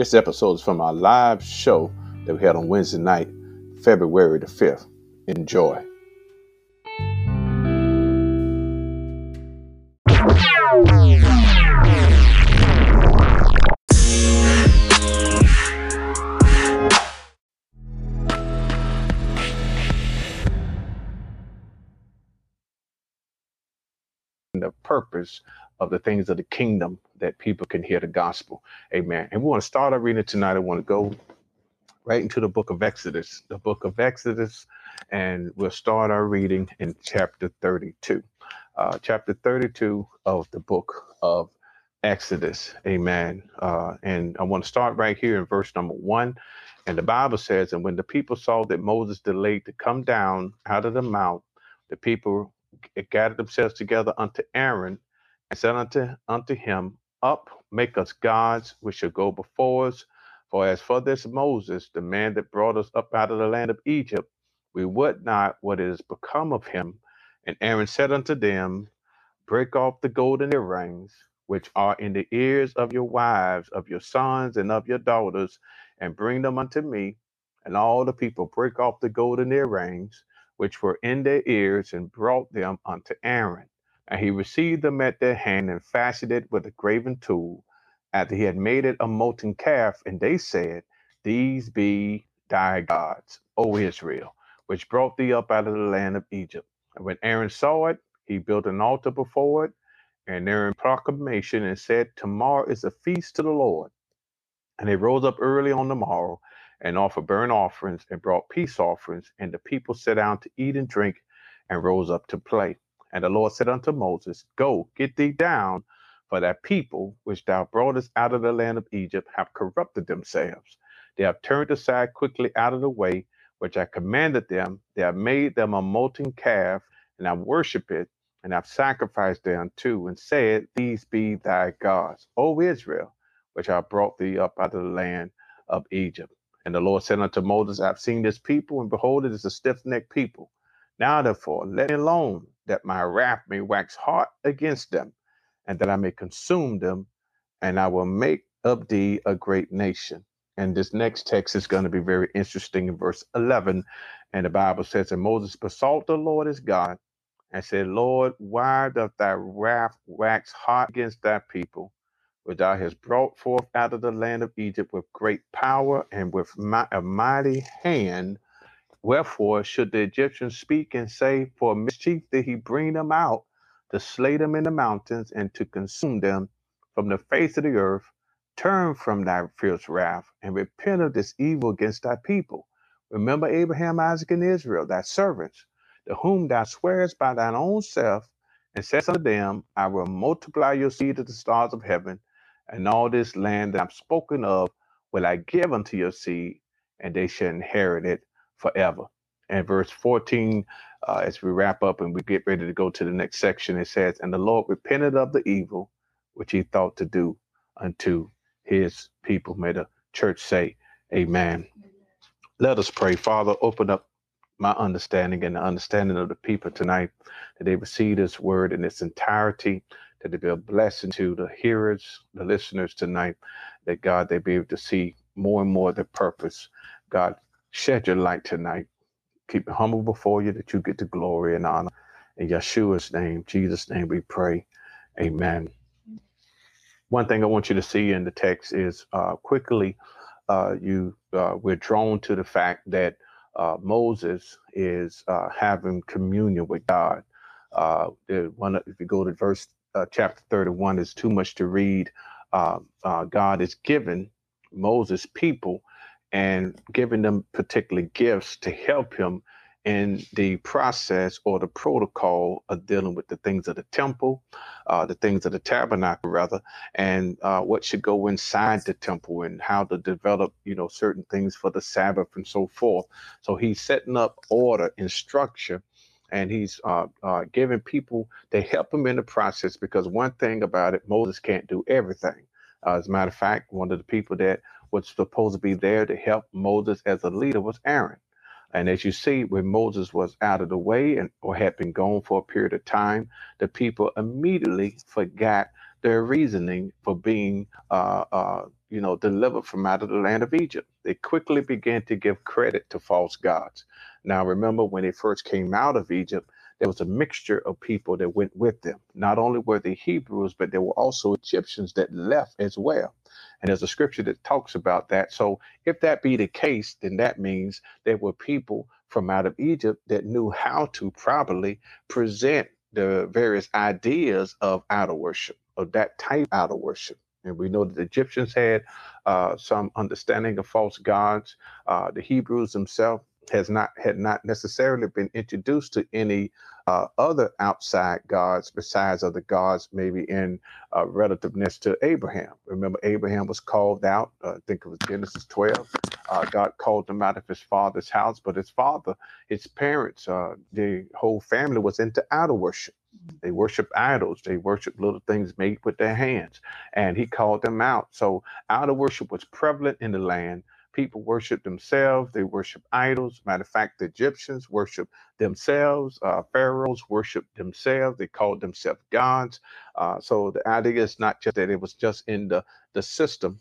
This episode is from our live show that we had on Wednesday night, February the 5th. Enjoy. the purpose of the things of the kingdom that people can hear the gospel. Amen. And we want to start our reading tonight. I want to go right into the book of Exodus, the book of Exodus, and we'll start our reading in chapter 32. Uh, chapter 32 of the book of Exodus. Amen. Uh, and I want to start right here in verse number one. And the Bible says, And when the people saw that Moses delayed to come down out of the mount, the people gathered themselves together unto Aaron and said unto, unto him, Up, make us gods which shall go before us. For as for this Moses, the man that brought us up out of the land of Egypt, we would not what is become of him. And Aaron said unto them, Break off the golden earrings which are in the ears of your wives, of your sons, and of your daughters, and bring them unto me. And all the people break off the golden earrings which were in their ears, and brought them unto Aaron. And he received them at their hand and fashioned it with a graven tool, after he had made it a molten calf. And they said, These be thy gods, O Israel, which brought thee up out of the land of Egypt. And when Aaron saw it, he built an altar before it, and Aaron proclamation and said, Tomorrow is a feast to the Lord. And they rose up early on the morrow and offered burnt offerings and brought peace offerings. And the people sat down to eat and drink and rose up to play. And the Lord said unto Moses, Go, get thee down, for that people which thou broughtest out of the land of Egypt have corrupted themselves. They have turned aside quickly out of the way which I commanded them. They have made them a molten calf, and have worshipped it, and I have sacrificed thereunto, and said, These be thy gods, O Israel, which I brought thee up out of the land of Egypt. And the Lord said unto Moses, I have seen this people, and behold, it is a stiff necked people. Now therefore, let me alone, that my wrath may wax hot against them, and that I may consume them, and I will make of thee a great nation. And this next text is going to be very interesting in verse 11. And the Bible says, And Moses besought the Lord his God, and said, Lord, why doth thy wrath wax hot against thy people? which thou hast brought forth out of the land of Egypt with great power and with a mighty hand. Wherefore should the Egyptians speak and say, For mischief did he bring them out to slay them in the mountains and to consume them from the face of the earth? Turn from thy fierce wrath and repent of this evil against thy people. Remember Abraham, Isaac, and Israel, thy servants, to whom thou swearest by thine own self, and says unto them, I will multiply your seed as the stars of heaven and all this land that I'm spoken of will I give unto your seed, and they shall inherit it forever. And verse 14, uh, as we wrap up and we get ready to go to the next section, it says, And the Lord repented of the evil which he thought to do unto his people. May the church say, Amen. Let us pray. Father, open up my understanding and the understanding of the people tonight that they receive this word in its entirety that it be a blessing to the hearers, the listeners tonight, that God, they be able to see more and more the purpose. God, shed your light tonight. Keep it humble before you that you get the glory and honor. In Yeshua's name, Jesus' name, we pray. Amen. One thing I want you to see in the text is uh, quickly uh, you uh, we're drawn to the fact that uh, Moses is uh, having communion with God. Uh, one, if you go to verse chapter 31 is too much to read. God is given Moses people and giving them particular gifts to help him in the process or the protocol of dealing with the things of the temple, uh, the things of the tabernacle, rather, and uh, what should go inside the temple and how to develop, you know, certain things for the Sabbath and so forth. So he's setting up order and structure and he's uh, uh, giving people to help him in the process because one thing about it, Moses can't do everything. Uh, as a matter of fact, one of the people that was supposed to be there to help Moses as a leader was Aaron. And as you see, when Moses was out of the way and or had been gone for a period of time, the people immediately forgot their reasoning for being uh, uh, you know, delivered from out of the land of Egypt. They quickly began to give credit to false gods. Now, remember when they first came out of Egypt, there was a mixture of people that went with them. Not only were they Hebrews, but there were also Egyptians that left as well. And there's a scripture that talks about that. So, if that be the case, then that means there were people from out of Egypt that knew how to properly present the various ideas of idol worship, of that type of idol worship. And we know that the Egyptians had uh, some understanding of false gods. Uh, the Hebrews themselves has not had not necessarily been introduced to any uh, other outside gods besides other gods, maybe in uh, relativeness to Abraham. Remember, Abraham was called out. Uh, I think it was Genesis 12. Uh, God called him out of his father's house, but his father, his parents, uh, the whole family was into idol worship. They worship idols. They worship little things made with their hands, and he called them out. So idol worship was prevalent in the land People worship themselves. They worship idols. Matter of fact, the Egyptians worship themselves. Uh, pharaohs worship themselves. They called themselves gods. Uh, so the idea is not just that it was just in the, the system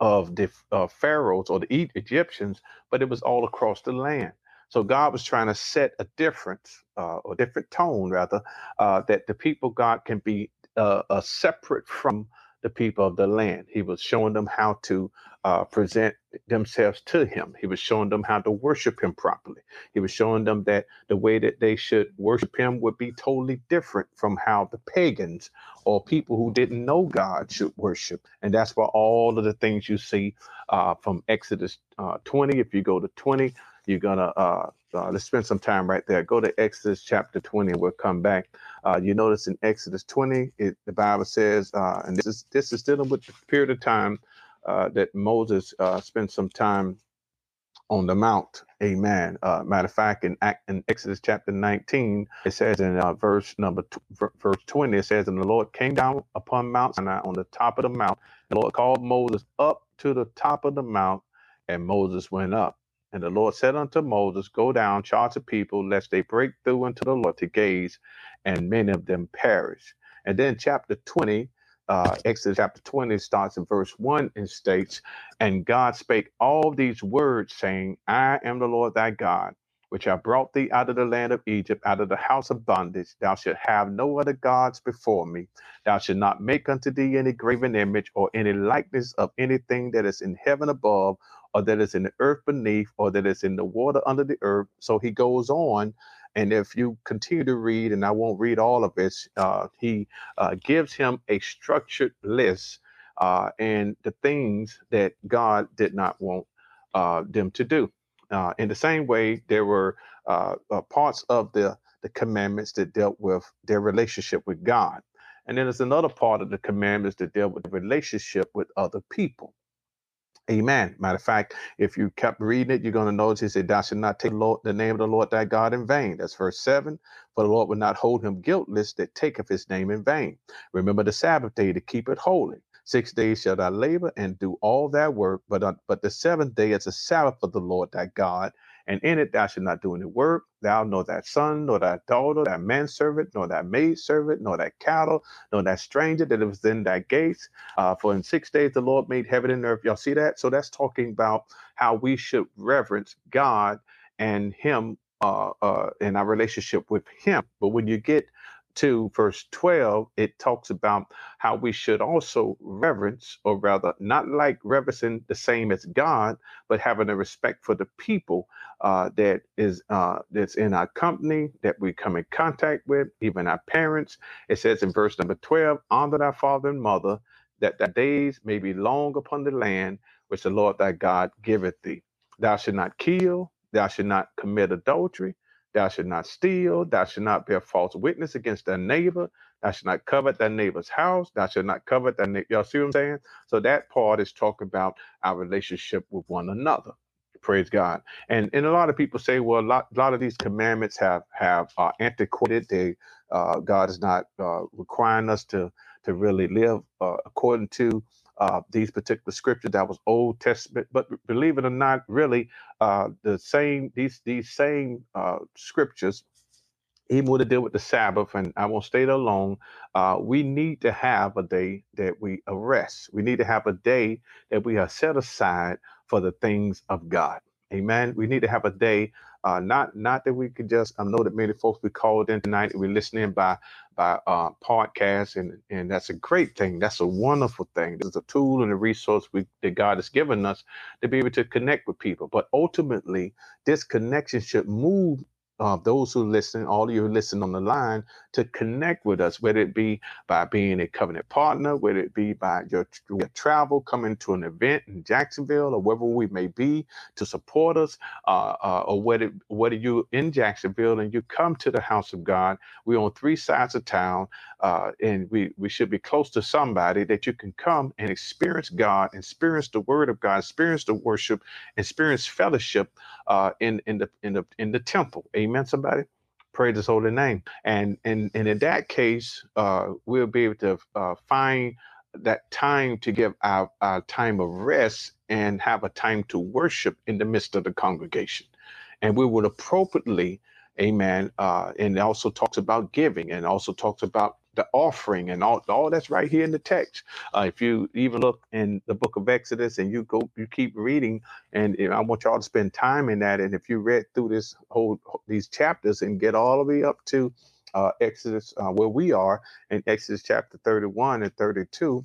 of the uh, pharaohs or the Egyptians, but it was all across the land. So God was trying to set a difference, uh, or different tone rather, uh, that the people God can be uh, separate from the people of the land. He was showing them how to uh, present themselves to him. He was showing them how to worship him properly. He was showing them that the way that they should worship him would be totally different from how the pagans or people who didn't know God should worship. And that's why all of the things you see uh, from Exodus uh, 20, if you go to 20, you're going to uh, let's spend some time right there. Go to Exodus chapter 20, and we'll come back. Uh, you notice in Exodus 20, it, the Bible says, uh, and this is this is dealing with the period of time uh, that Moses uh, spent some time on the mount. Amen. Uh, matter of fact, in, in Exodus chapter 19, it says in verse number verse 20, it says, "And the Lord came down upon Mount Sinai on the top of the mount. The Lord called Moses up to the top of the mount, and Moses went up." And the Lord said unto Moses, Go down, charge the people, lest they break through unto the Lord to gaze, and many of them perish. And then chapter 20, uh, Exodus chapter 20 starts in verse 1 and states, And God spake all these words, saying, I am the Lord thy God, which I brought thee out of the land of Egypt, out of the house of bondage. Thou shalt have no other gods before me. Thou shalt not make unto thee any graven image or any likeness of anything that is in heaven above, or that is in the earth beneath, or that is in the water under the earth. So he goes on. And if you continue to read, and I won't read all of it, uh, he uh, gives him a structured list uh, and the things that God did not want uh, them to do. Uh, in the same way, there were uh, parts of the, the commandments that dealt with their relationship with God. And then there's another part of the commandments that deal with the relationship with other people. Amen. Matter of fact, if you kept reading it, you're going to notice said, Thou should not take the, Lord, the name of the Lord thy God in vain. That's verse 7. For the Lord will not hold him guiltless that taketh his name in vain. Remember the Sabbath day to keep it holy. Six days shall thou labor and do all thy work, but, uh, but the seventh day is a Sabbath of the Lord thy God and in it thou shalt not do any work, thou nor thy son, nor thy daughter, thy manservant, nor thy maidservant, nor thy cattle, nor thy stranger that is in thy gates. Uh, for in six days the Lord made heaven and earth. Y'all see that? So that's talking about how we should reverence God and Him uh, uh, in our relationship with Him. But when you get to verse 12, it talks about how we should also reverence, or rather, not like reverencing the same as God, but having a respect for the people uh, that is uh, that's in our company, that we come in contact with, even our parents. It says in verse number 12, honor thy father and mother, that thy days may be long upon the land which the Lord thy God giveth thee. Thou should not kill, thou should not commit adultery, Thou should not steal. Thou should not bear false witness against thy neighbor. Thou should not covet thy neighbor's house. Thou should not covet thy neighbor. Y'all see what I'm saying? So that part is talking about our relationship with one another. Praise God. And and a lot of people say, well, a lot, a lot of these commandments have have uh, antiquated. They uh, God is not uh, requiring us to to really live uh, according to uh, these particular scriptures that was Old Testament, but believe it or not, really uh, the same these these same uh, scriptures even with the deal with the Sabbath, and I won't stay there long, uh, we need to have a day that we arrest. We need to have a day that we are set aside for the things of God. Amen. We need to have a day, uh, not not that we could just. I know that many folks we called in tonight and we listening by by uh, podcast, and and that's a great thing. That's a wonderful thing. There's a tool and a resource we, that God has given us to be able to connect with people. But ultimately, this connection should move uh, those who listen, all of you who listen on the line, to connect with us, whether it be by being a covenant partner, whether it be by your, your travel, coming to an event in Jacksonville, or wherever we may be to support us, uh, uh, or whether whether you in Jacksonville and you come to the house of God. We're on three sides of town, uh, and we we should be close to somebody that you can come and experience God, experience the Word of God, experience the worship, experience fellowship uh, in in the in the in the temple. Amen. Somebody praise His holy name. And and and in that case, uh, we'll be able to uh, find that time to give our, our time of rest and have a time to worship in the midst of the congregation. And we would appropriately, amen. Uh, and also talks about giving and also talks about the offering and all, all that's right here in the text. Uh, if you even look in the book of Exodus and you go, you keep reading, and I want y'all to spend time in that. And if you read through this whole these chapters and get all the way up to uh, Exodus, uh, where we are in Exodus chapter 31 and 32,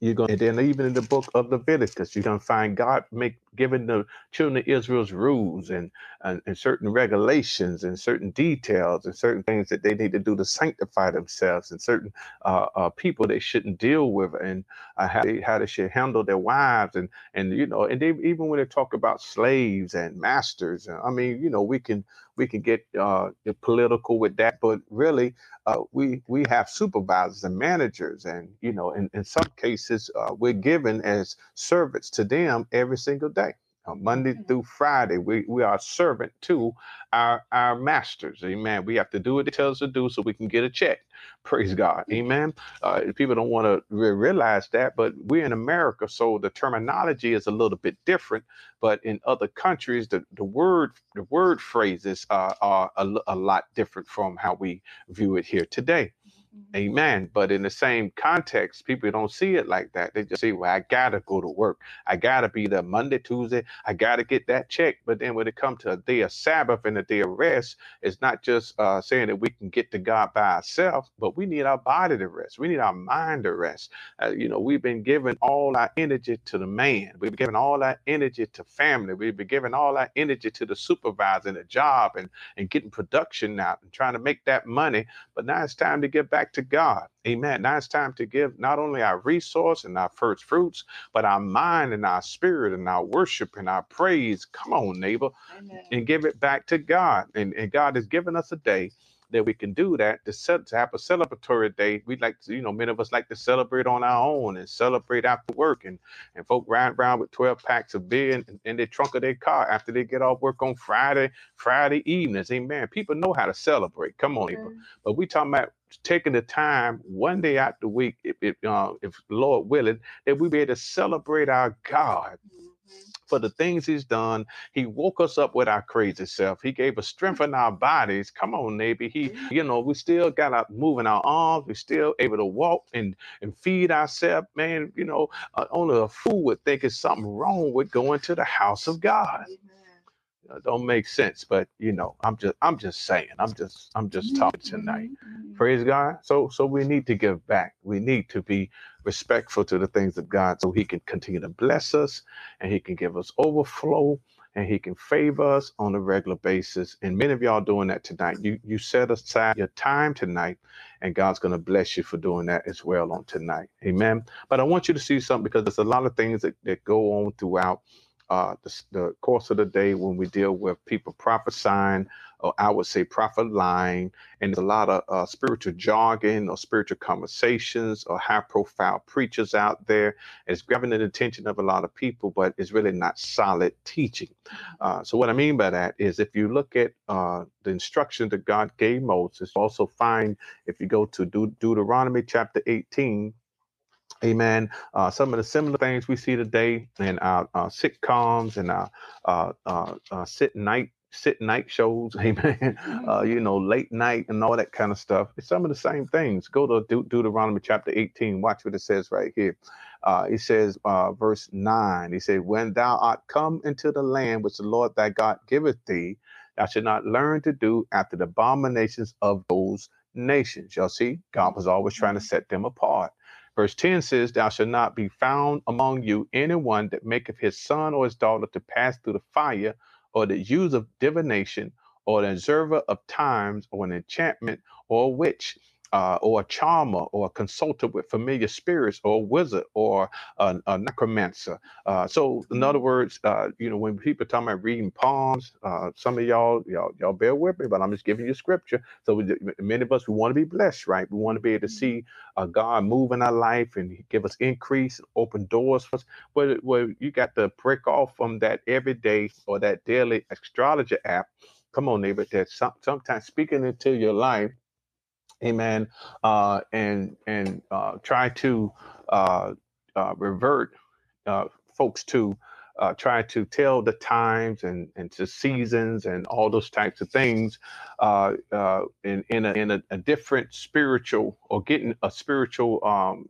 you're going, and then even in the book of Leviticus, you're going to find God make giving the children of Israel's rules and, and and certain regulations and certain details and certain things that they need to do to sanctify themselves and certain uh, uh, people they shouldn't deal with and uh, how they how they should handle their wives and and you know and they even when they talk about slaves and masters, I mean you know we can we can get uh, political with that, but really, uh, we we have supervisors and managers, and you know, in, in some cases, uh, we're given as servants to them every single day. Uh, Monday mm-hmm. through Friday, we, we are servant to our our masters. Amen. We have to do what they tell us to do so we can get a check. Praise God. Mm-hmm. Amen. Uh, people don't want to re- realize that, but we're in America, so the terminology is a little bit different. But in other countries, the, the word the word phrases uh, are a, a lot different from how we view it here today. Mm-hmm. Amen. But in the same context, people don't see it like that. They just say, well, I got to go to work. I got to be there Monday, Tuesday. I got to get that check. But then when it comes to a day of Sabbath and a day of rest, it's not just uh, saying that we can get to God by ourselves, but we need our body to rest. We need our mind to rest. Uh, you know, we've been giving all our energy to the man. We've been giving all our energy to family. We've been giving all our energy to the supervisor and the job and, and getting production out and trying to make that money. But now it's time to get back back to God. Amen. Now it's time to give not only our resource and our first fruits, but our mind and our spirit and our worship and our praise. Come on, neighbor, Amen. and give it back to God. And, and God has given us a day that we can do that to set to have a celebratory day. We like to, you know, many of us like to celebrate on our own and celebrate after work and and folk ride around with 12 packs of beer in, in the trunk of their car after they get off work on Friday, Friday evenings. Amen. People know how to celebrate. Come on, mm-hmm. but we talking about taking the time one day out the week, if if, uh, if Lord willing, that we be able to celebrate our God. Mm-hmm for the things he's done. He woke us up with our crazy self. He gave us strength in our bodies. Come on, neighbor. He, you know, we still got our moving our arms. We're still able to walk and and feed ourselves. Man, you know, uh, only a fool would think it's something wrong with going to the house of God. Uh, don't make sense, but you know, I'm just I'm just saying. I'm just I'm just talking tonight. Mm-hmm. Praise God. So so we need to give back. We need to be respectful to the things of God so he can continue to bless us and he can give us overflow and he can favor us on a regular basis. And many of y'all doing that tonight. You you set aside your time tonight, and God's going to bless you for doing that as well on tonight. Amen. But I want you to see something because there's a lot of things that, that go on throughout uh, the, the course of the day when we deal with people prophesying, or I would say prophet lying, and there's a lot of uh, spiritual jargon or spiritual conversations or high profile preachers out there. It's grabbing the attention of a lot of people, but it's really not solid teaching. Uh, so, what I mean by that is if you look at uh, the instruction that God gave Moses, also find if you go to De- Deuteronomy chapter 18, Amen. Uh, some of the similar things we see today in our, our sitcoms and our uh, uh, uh sit night sit night shows, amen. Uh, you know, late night and all that kind of stuff. It's some of the same things. Go to De- Deuteronomy chapter 18. Watch what it says right here. Uh, it says, uh, verse 9, he said, When thou art come into the land which the Lord thy God giveth thee, thou should not learn to do after the abominations of those nations. Y'all see, God was always trying to set them apart. Verse 10 says, Thou shalt not be found among you anyone that maketh his son or his daughter to pass through the fire, or the use of divination, or the observer of times, or an enchantment, or a witch, uh, or a charmer, or a consultant with familiar spirits, or a wizard, or a, a necromancer. Uh, so, in other words, uh, you know, when people talk about reading palms, uh, some of y'all, y'all, y'all bear with me, but I'm just giving you scripture. So, we, many of us, we want to be blessed, right? We want to be able to see uh, God move in our life and give us increase, open doors for us. But well, you got to break off from that everyday or that daily astrologer app. Come on, neighbor, that some, sometimes speaking into your life amen uh, and and uh, try to uh, uh revert uh, folks to uh, try to tell the times and and to seasons and all those types of things in in, a, in a, a, different spiritual or getting a spiritual um,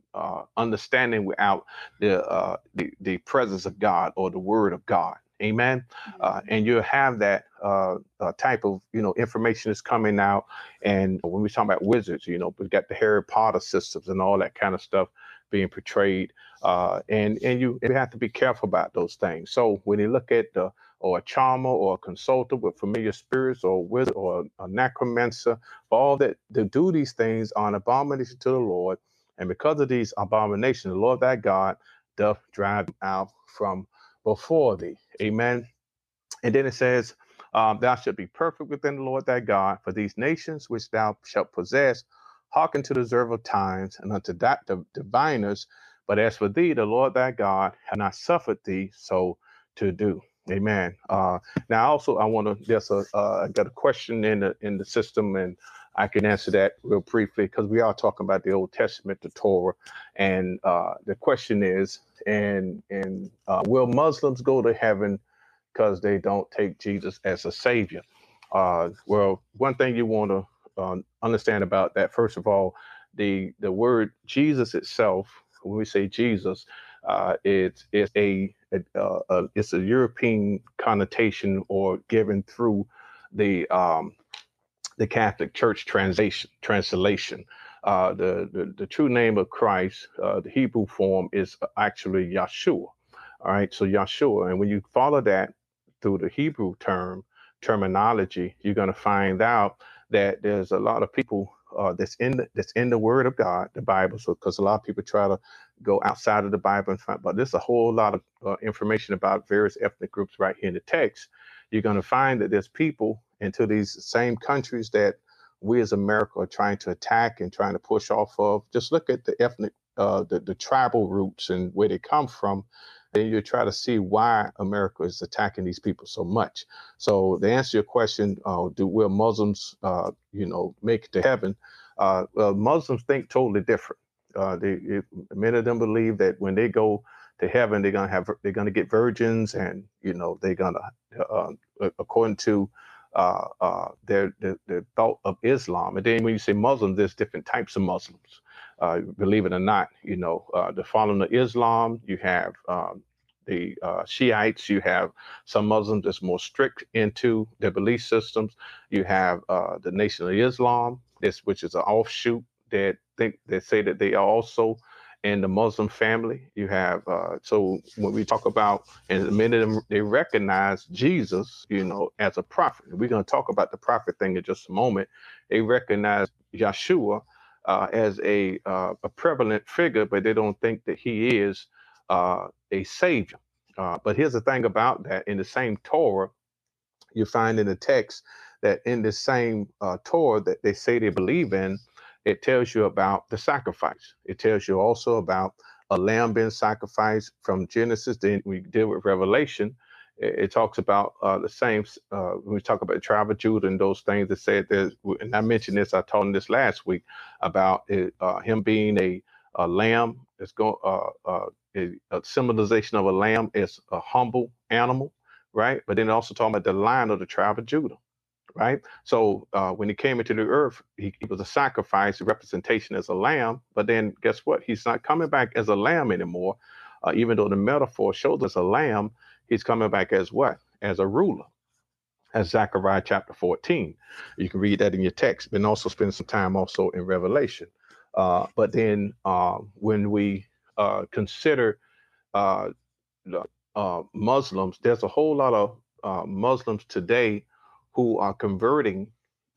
understanding without the, the the presence of God or the Word of God. Amen. Uh, and you'll have that uh, uh, type of you know information is coming out. And when we talk about wizards, you know, we've got the Harry Potter systems and all that kind of stuff being portrayed. Uh, and and you, you have to be careful about those things. So when you look at the or a charmer or a consultant with familiar spirits or wizard or a necromancer, all that to do these things are an abomination to the Lord. And because of these abominations, the Lord thy God doth drive out from before thee. Amen. And then it says, um, Thou shalt be perfect within the Lord thy God, for these nations which thou shalt possess, hearken to the observe of times and unto that the diviners. But as for thee, the Lord thy God hath not suffered thee so to do. Amen. Uh, now, also, I want to. There's a uh, I got a question in the in the system, and I can answer that real briefly because we are talking about the Old Testament, the Torah, and uh, the question is, and and uh, will Muslims go to heaven because they don't take Jesus as a savior? Uh, well, one thing you want to uh, understand about that, first of all, the the word Jesus itself, when we say Jesus, uh, it's it's a, a, uh, a, it's a European connotation or given through the um, the Catholic Church translation translation. Uh, the, the, the true name of Christ, uh, the Hebrew form is actually Yeshua. All right, so Yeshua, and when you follow that through the Hebrew term terminology, you're going to find out that there's a lot of people uh, that's in the, that's in the Word of God, the Bible. So, because a lot of people try to go outside of the Bible and find, but there's a whole lot of uh, information about various ethnic groups right here in the text. You're going to find that there's people into these same countries that we as America are trying to attack and trying to push off of. Just look at the ethnic, uh, the, the tribal roots and where they come from. And you try to see why America is attacking these people so much. So to answer your question, uh, do will Muslims, uh, you know, make it to heaven? Uh, well, Muslims think totally different. Uh, they, it, many of them believe that when they go to heaven, they're gonna have they're gonna get virgins, and you know they're gonna, uh, according to uh, uh, their, their, their thought of Islam. And then when you say Muslim, there's different types of Muslims. Uh, believe it or not, you know, uh, the following of Islam, you have um, the uh, Shiites, you have some Muslims that's more strict into their belief systems. You have uh, the Nation of Islam, this which is an offshoot that think they say that they are also in the Muslim family. You have uh, so when we talk about, and many of them they recognize Jesus, you know, as a prophet. We're going to talk about the prophet thing in just a moment. They recognize Yeshua uh, as a uh, a prevalent figure, but they don't think that he is uh, a savior. Uh, but here's the thing about that: in the same Torah, you find in the text that in the same uh, Torah that they say they believe in, it tells you about the sacrifice. It tells you also about a lamb being sacrificed from Genesis. Then we deal with Revelation. It, it talks about uh, the same. Uh, we talk about the tribe of Judah and those things that said there's, and I mentioned this, I told him this last week about it, uh, him being a, a lamb. It's going uh, uh, a, symbolization of a lamb is a humble animal right? But then also talking about the lion of the tribe of Judah, right? So uh, when he came into the earth, he, he was a sacrifice, a representation as a lamb. But then guess what? He's not coming back as a lamb anymore. Uh, even though the metaphor shows us a lamb, he's coming back as what? As a ruler, as Zechariah chapter 14. You can read that in your text, but also spend some time also in Revelation. Uh, but then uh, when we uh, consider uh, Muslims, there's a whole lot of Muslims today who are converting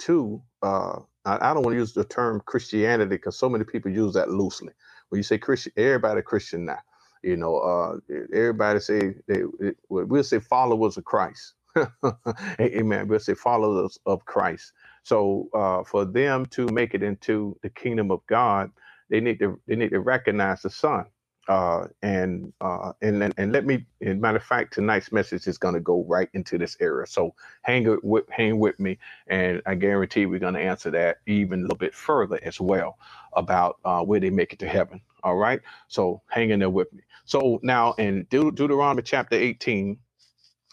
to, uh, I, I don't want to use the term Christianity because so many people use that loosely. When you say Christian, everybody Christian now. You know, uh, everybody say they, it, we'll say followers of Christ. Amen. We'll say followers of Christ. So uh, for them to make it into the kingdom of God, they need to they need to recognize the Son. Uh, and uh, and and let me. Matter of fact, tonight's message is going to go right into this area. So hang with hang with me, and I guarantee we're going to answer that even a little bit further as well about uh, where they make it to heaven. All right. So hang in there with me. So now in Deut- Deuteronomy chapter 18,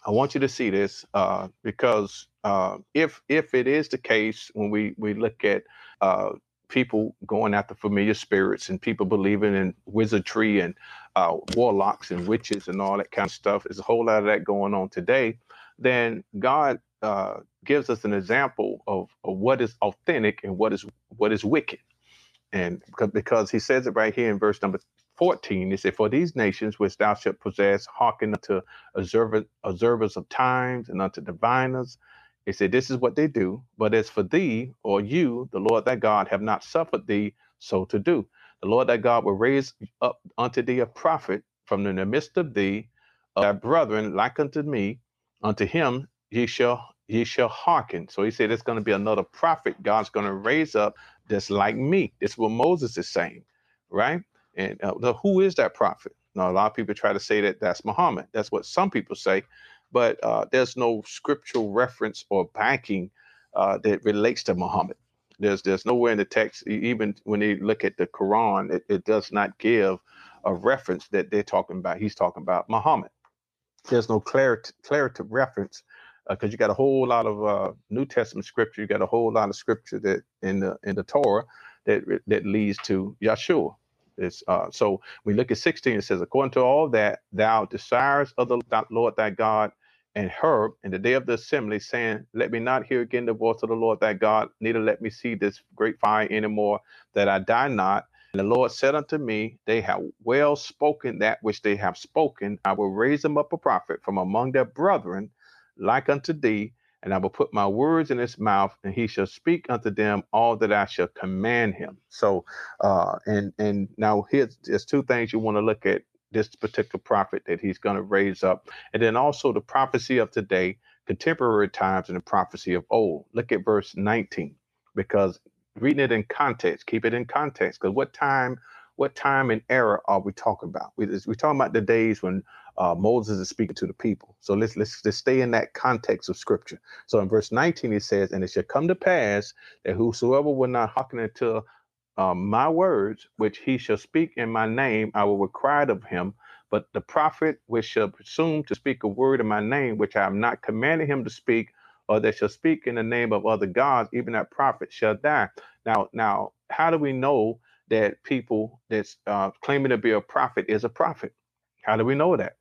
I want you to see this uh, because uh, if if it is the case when we we look at uh, people going after familiar spirits and people believing in wizardry and uh, warlocks and witches and all that kind of stuff. There's a whole lot of that going on today. Then God uh, gives us an example of, of what is authentic and what is what is wicked. And because, he says it right here in verse number 14, he said, For these nations which thou shalt possess, hearken unto observer, observers of times and unto diviners he said, This is what they do. But as for thee or you, the Lord thy God have not suffered thee so to do. The Lord thy God will raise up unto thee a prophet from the midst of thee, of thy brethren, like unto me. Unto him ye shall ye shall hearken. So he said, It's going to be another prophet God's going to raise up that's like me. This is what Moses is saying, right? And uh, who is that prophet? Now, a lot of people try to say that that's Muhammad. That's what some people say but uh, there's no scriptural reference or backing uh, that relates to Muhammad. There's there's nowhere in the text, even when they look at the Quran, it, it does not give a reference that they're talking about. He's talking about Muhammad. There's no clarity clarity reference because uh, you got a whole lot of uh, New Testament scripture. You got a whole lot of scripture that in the in the Torah that that leads to Yeshua. It's, uh, so we look at 16, it says, according to all that thou desires of the Lord thy God and Horeb in the day of the assembly, saying, Let me not hear again the voice of the Lord thy God, neither let me see this great fire anymore, that I die not. And the Lord said unto me, They have well spoken that which they have spoken. I will raise them up a prophet from among their brethren, like unto thee, and I will put my words in his mouth, and he shall speak unto them all that I shall command him. So, uh, and and now here's there's two things you want to look at this particular prophet that he's going to raise up, and then also the prophecy of today, contemporary times, and the prophecy of old. Look at verse 19, because reading it in context, keep it in context, because what time, what time and era are we talking about? We, we're talking about the days when uh, Moses is speaking to the people. So let's let's just stay in that context of scripture. So in verse 19 it says, "And it shall come to pass that whosoever will not hearken unto um, my words, which he shall speak in my name, I will require of him. But the prophet which shall presume to speak a word in my name, which I have not commanded him to speak, or that shall speak in the name of other gods, even that prophet shall die." Now, now, how do we know that people that's uh, claiming to be a prophet is a prophet? How do we know that?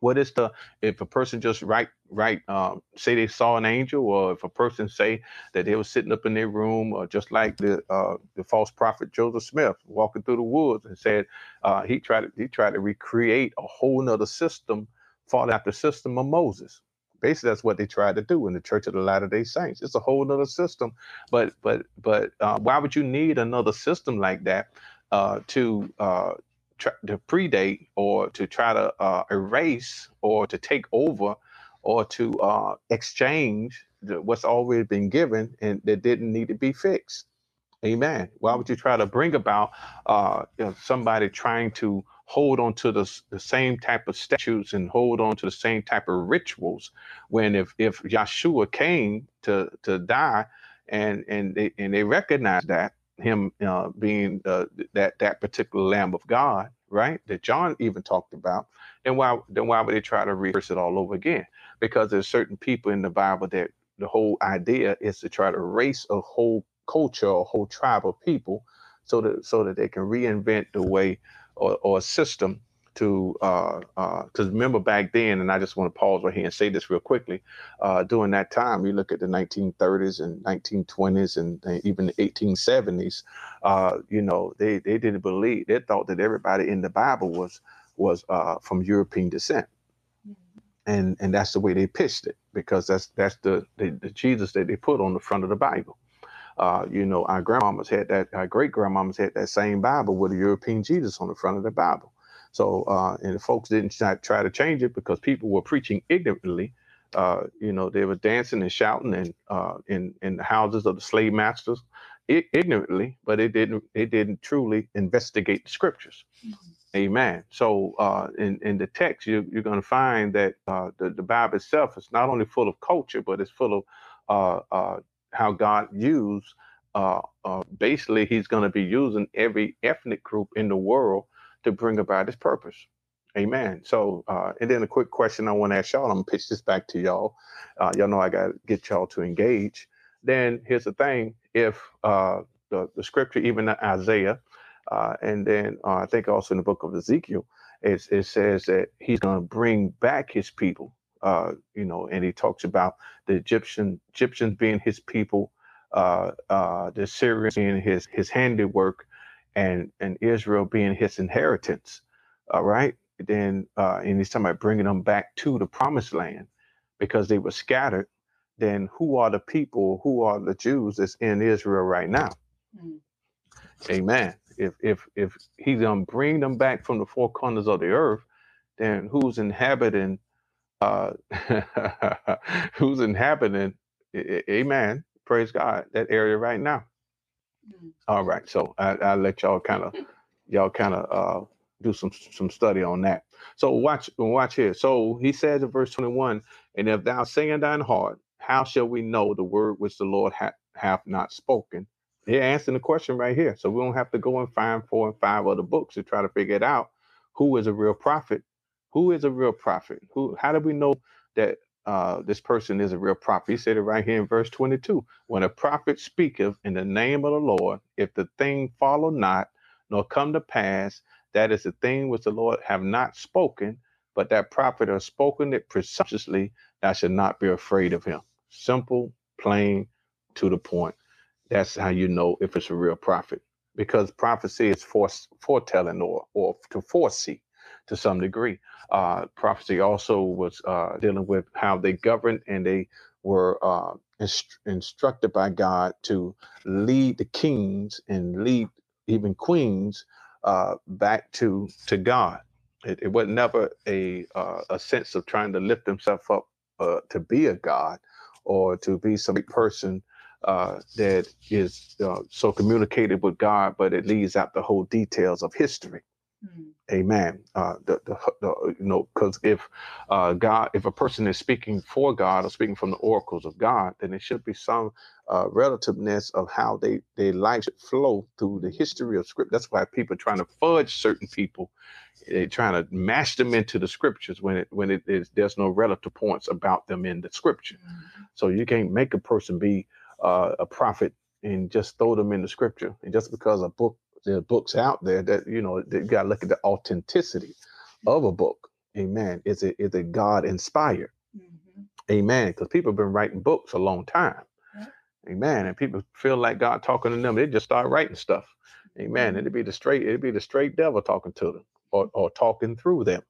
What is the if a person just write write um, say they saw an angel or if a person say that they were sitting up in their room or just like the uh, the false prophet joseph smith walking through the woods and said uh, he tried to he tried to recreate a whole nother system fall after the system of moses. Basically that's what they tried to do in the church of the latter day saints. It's a whole nother system. But but but uh, why would you need another system like that uh, to uh, try to predate or to try to uh, erase or to take over or to uh, exchange what's already been given and that didn't need to be fixed. Amen. Why would you try to bring about uh, you know, somebody trying to hold on to the, the same type of statutes and hold on to the same type of rituals when if if Yeshua came to to die and and they and they recognize that him uh, being uh, that that particular Lamb of God, right? That John even talked about. And why then why would they try to rehearse it all over again? because there's certain people in the Bible that the whole idea is to try to erase a whole culture a whole tribe of people so that so that they can reinvent the way or, or a system to uh uh because remember back then and i just want to pause right here and say this real quickly uh during that time you look at the 1930s and 1920s and, and even the 1870s uh you know they they didn't believe they thought that everybody in the bible was was uh from european descent. And and that's the way they pitched it because that's that's the the, the jesus that they put on the front of the bible. Uh, you know, our grandmamas had that, our great grandmamas had that same Bible with a European Jesus on the front of the Bible. So, uh, and the folks didn't try, to change it because people were preaching ignorantly. Uh, you know, they were dancing and shouting and uh, in in the houses of the slave masters I- ignorantly, but it didn't it didn't truly investigate the scriptures. Amen. So, uh, in in the text, you, you're going to find that uh, the the Bible itself is not only full of culture, but it's full of uh, uh, how God used. Uh, uh, basically, He's going to be using every ethnic group in the world to bring about His purpose. Amen. So, uh, and then a quick question I want to ask y'all. I'm gonna pitch this back to y'all. Uh, y'all know I got to get y'all to engage. Then here's the thing: if uh, the the scripture, even Isaiah, uh, and then uh, I think also in the book of Ezekiel, it, it says that He's to bring back His people. Uh, you know, and He talks about the Egyptian Egyptians being His people, uh, uh, the Syrians being His His handiwork, and and Israel being His inheritance. All right then uh, and he's talking about bringing them back to the promised land because they were scattered then who are the people who are the jews that's in israel right now Mm. amen if if if he's gonna bring them back from the four corners of the earth then who's inhabiting uh who's inhabiting amen praise god that area right now. All right so i i'll let y'all kind of y'all kind of uh do some some study on that. So watch watch here. So he says in verse 21, and if thou say in thine heart, how shall we know the word which the Lord ha- hath not spoken? They're answering the question right here. So we don't have to go and find four and five other books to try to figure it out. Who is a real prophet? Who is a real prophet? Who how do we know that uh, this person is a real prophet? He said it right here in verse 22. When a prophet speaketh in the name of the Lord, if the thing follow not, nor come to pass, that is the thing which the Lord have not spoken, but that prophet has spoken it presumptuously, thou should not be afraid of him. Simple, plain, to the point. That's how you know if it's a real prophet. Because prophecy is fore- foretelling or, or to foresee to some degree. Uh, prophecy also was uh, dealing with how they governed and they were uh, inst- instructed by God to lead the kings and lead even queens uh, back to to God. It, it was never a uh, a sense of trying to lift himself up uh, to be a God or to be some person uh, that is uh, so communicated with God, but it leaves out the whole details of history. Mm. Amen. Uh, the, the, the you know because if uh, God, if a person is speaking for God or speaking from the oracles of God, then it should be some uh, relativeness of how they their life should flow through the history of Scripture. That's why people are trying to fudge certain people. They're trying to mash them into the Scriptures when it when it is there's no relative points about them in the Scripture. Mhm. So you can't make a person be uh, a prophet and just throw them in the scripture. And just because a book, there are books out there that you know, you got to look at the authenticity of a book. Amen. Is it is it God inspired? Mhm. Amen. Because people have been writing books a long time. Yeah. Amen. And people feel like God talking to them. They just start writing stuff. Amen. It'd be the straight, it'd be the straight devil talking to them or, or talking through them.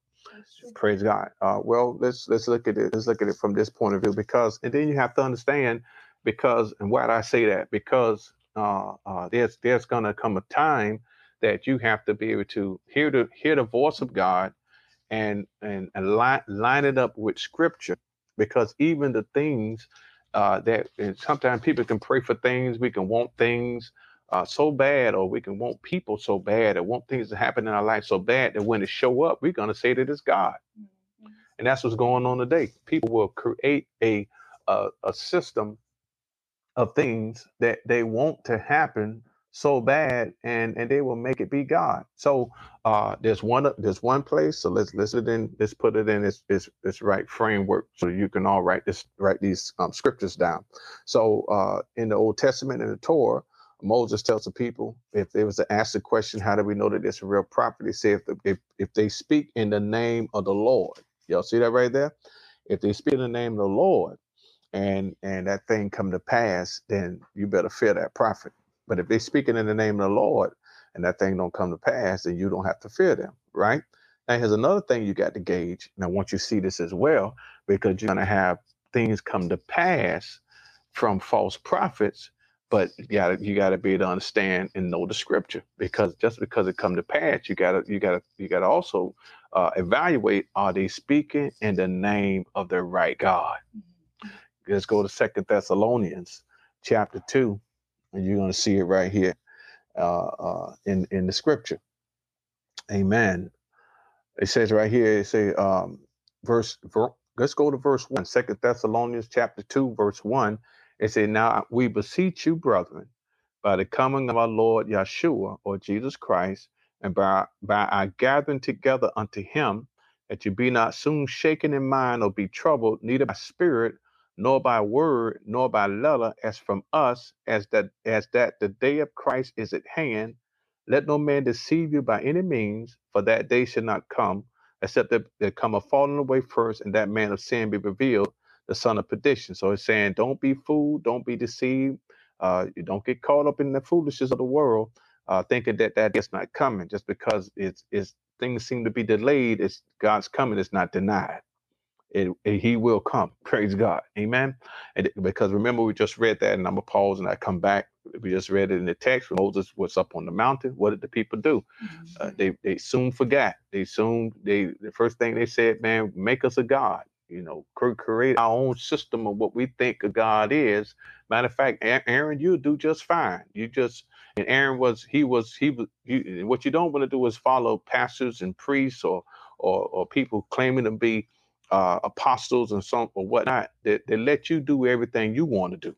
Praise God. Uh, well, let's let's look at it. Let's look at it from this point of view because, and then you have to understand because, and why do I say that? Because uh, uh, there's there's gonna come a time that you have to be able to hear the hear the voice of God and and, and line, line it up with Scripture because even the things uh, that and sometimes people can pray for things, we can want things uh, so bad, or we can want people so bad, or want things to happen in our life so bad that when it show up, we're gonna say that it's God, Mhm. and that's what's going on today. People will create a a, a system of things that they want to happen so bad and and they will make it be god. So uh there's one there's one place so let's let's it in let's put it in this this this right framework so you can all write this write these um, scriptures down. So uh in the old testament in the torah moses tells the people if they was to ask the question how do we know that it's a real property say if, the, if if they speak in the name of the lord. Y'all see that right there? If they speak in the name of the lord and and that thing come to pass then you better fear that prophet but if they're speaking in the name of the Lord and that thing don't come to pass, then you don't have to fear them, right? Now here's another thing you got to gauge. I want you see this as well, because you're gonna have things come to pass from false prophets, but you gotta you gotta be able to understand and know the scripture. Because just because it come to pass, you gotta you gotta you gotta also uh, evaluate are they speaking in the name of the right God? Let's go to Second Thessalonians chapter two and you're going to see it right here uh, uh, in in the scripture. Amen. It says right here. It say um, verse. Ver, let's go to verse one. Second Thessalonians chapter two, verse one. It says, "Now we beseech you, brethren, by the coming of our Lord Yeshua or Jesus Christ, and by by our gathering together unto Him, that you be not soon shaken in mind or be troubled, neither by spirit." Nor by word, nor by letter, as from us, as that as that the day of Christ is at hand. Let no man deceive you by any means, for that day shall not come, except that there come a falling away first, and that man of sin be revealed, the son of perdition. So it's saying, don't be fooled, don't be deceived, uh, you don't get caught up in the foolishness of the world, uh, thinking that that is not coming. Just because it's, it's things seem to be delayed, it's God's coming is not denied it, it- he will come. Praise God. Amen. And because remember, we just read that, and I'm gonna pause and I come back. We just read it in the text. When Moses was up on the mountain. What did the people do? Uh, Mhm. they they soon forgot. They soon they the first thing they said, man, make us a god. You know, create our own system of what we think a god is. Matter of fact, Aaron, you do just fine. You just and Aaron was he was he was. You, what you don't want to do is follow pastors and priests or or or people claiming to be uh, apostles and some or whatnot that, that let you do everything you want to do.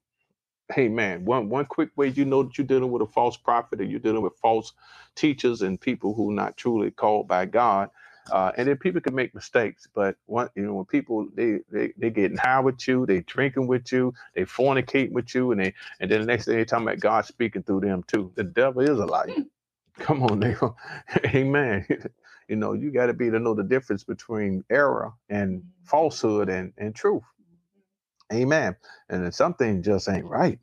Hey man, one one quick way you know that you're dealing with a false prophet or you're dealing with false teachers and people who are not truly called by God. Uh, and then people can make mistakes, but one, you know, when people they they they getting high with you, they drinking with you, they fornicating with you, and they and then the next thing they talking about God speaking through them too. The devil is a liar. Come on, nigga. Amen. you know, you got to be to know the difference between error and falsehood and, and truth. Amen. And then something just ain't right.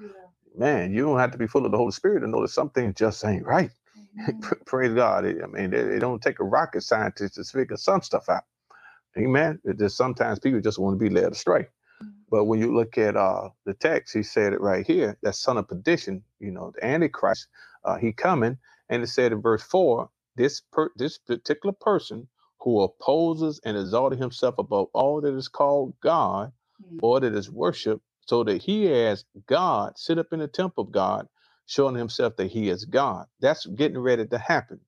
Yeah. Man, you don't have to be full of the Holy Spirit to know that something just ain't right. Praise God. I mean, it, it don't take a rocket scientist to figure some stuff out. Amen. It just sometimes people just want to be led astray. But when you look at uh, the text, he said it right here. That son of perdition, you know, the Antichrist, uh, he coming, and it said in verse four, this per- this particular person who opposes and exalted himself above all that is called God Mhm. or that is worship, so that he as God sit up in the temple of God, showing himself that he is God. That's getting ready to happen.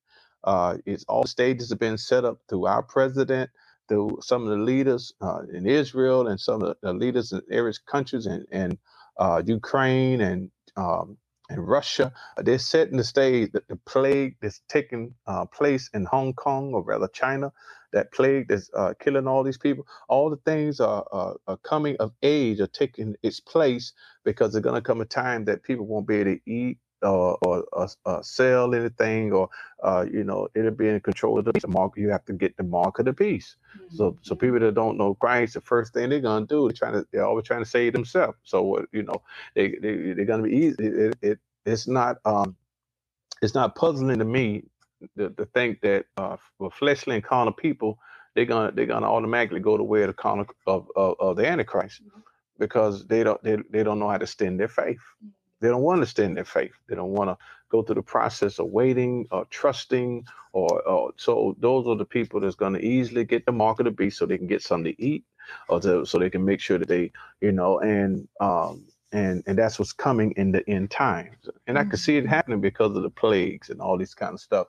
Uh, it's all the stages have been set up through our president, through some of the leaders uh, in Israel and some of the leaders in various countries and, and uh, Ukraine and um, and Russia. They're setting the stage that the plague that's taking uh, place in Hong Kong, or rather China, that plague that's uh, killing all these people. All the things are, are, are coming of age, are taking its place because there's going to come a time that people won't be able to eat or, or, sell anything, or uh, you know, it'll be in control of the beast. The mark. You have to get the mark of the beast. So, so Mhm. people that don't know Christ, the first thing they're gonna do, they're trying to, they're always trying to save themselves. So, what you know, they they they're gonna be easy. It, it it's not um it's not puzzling to me to, to think that uh for fleshly and carnal people, they're gonna they're gonna automatically go to where the carnal of, of of the Antichrist Mhm. because they don't they, they don't know how to stand their faith. Mhm. They don't want to stand their faith. They don't want to go through the process of waiting or trusting or, or so those are the people that's going to easily get the mark of the beast so they can get something to eat or to, so they can make sure that they you know and um and and that's what's coming in the end times and i can see it Mhm. happening because of the plagues and all these kind of stuff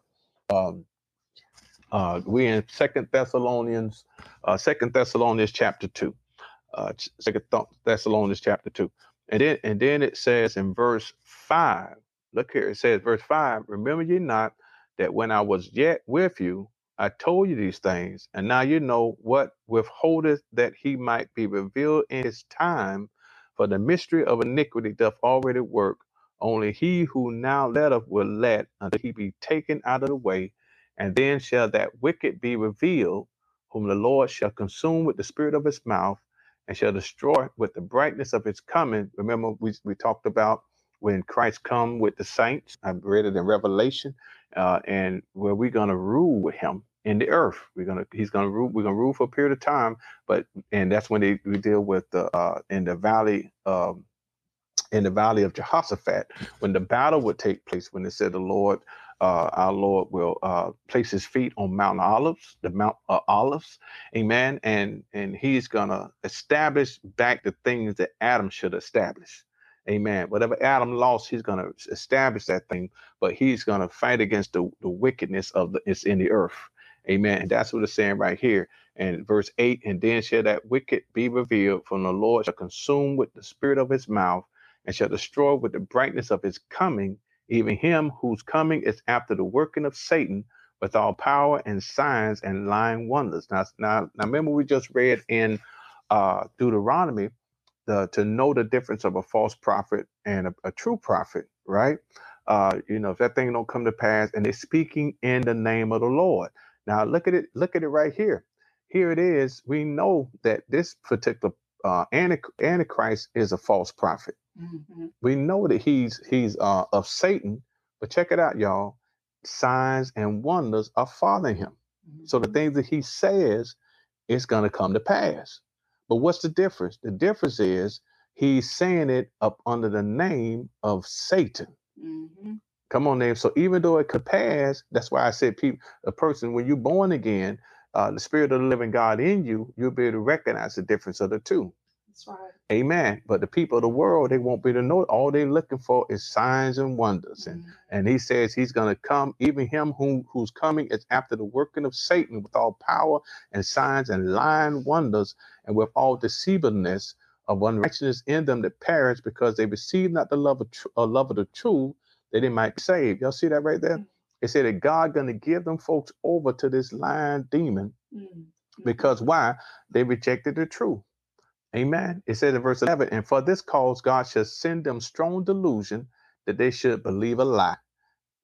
um uh we in second thessalonians uh second thessalonians chapter 2 uh second Th- thessalonians chapter 2 and then and then it says in verse 5 Look here, it says, verse 5 Remember ye not that when I was yet with you, I told you these things, and now you know what withholdeth that he might be revealed in his time. For the mystery of iniquity doth already work. Only he who now letteth will let until he be taken out of the way, and then shall that wicked be revealed, whom the Lord shall consume with the spirit of his mouth, and shall destroy with the brightness of his coming. Remember, we, we talked about when Christ come with the saints. I read it in Revelation, uh, and where we're gonna rule with him in the earth. We're gonna he's gonna rule. We're gonna rule for a period of time, but and that's when they, we deal with the uh, in the valley. Um, in the valley of Jehoshaphat, when the battle would take place, when it said the Lord, uh, our Lord will uh, place his feet on Mount Olives, the Mount uh, Olives, Amen, and and he's gonna establish back the things that Adam should establish. Amen. Whatever Adam lost, he's going to establish that thing, but he's going to fight against the, the wickedness of the it's in the earth. Amen. And that's what it's saying right here. And verse 8, and then shall that wicked be revealed from the Lord shall consume with the spirit of his mouth and shall destroy with the brightness of his coming, even him whose coming is after the working of Satan with all power and signs and lying wonders. Now, now, now remember we just read in uh, Deuteronomy the, to know the difference of a false prophet and a, a true prophet, right? Uh, you know, if that thing don't come to pass and they're speaking in the name of the Lord. Now look at it, look at it right here. Here it is. We know that this particular uh, Antichrist is a false prophet. Mm-hmm. We know that he's he's uh, of Satan, but check it out, y'all. Signs and wonders are following him. Mm-hmm. So the mm-hmm. things that he says is going to come to pass. But what's the difference? The difference is he's saying it up under the name of Satan. Mm-hmm. Come on, name. So even though it could pass, that's why I said, people, a person when you're born again, uh, the spirit of the living God in you, you'll be able to recognize the difference of the two. That's right. Amen. But the people of the world, they won't be to know. All they're looking for is signs and wonders. Mm-hmm. And and he says he's going to come. Even him whom who's coming is after the working of Satan with all power and signs and lying wonders and with all deceivableness of unrighteousness in them that perish because they receive not the love of tr- uh, love of the truth that they might be saved. Y'all see that right there? Mm-hmm. It said that God going to give them folks over to this lying demon mm-hmm. because why? They rejected the truth. Amen. It says in verse 11, and for this cause God shall send them strong delusion that they should believe a lie.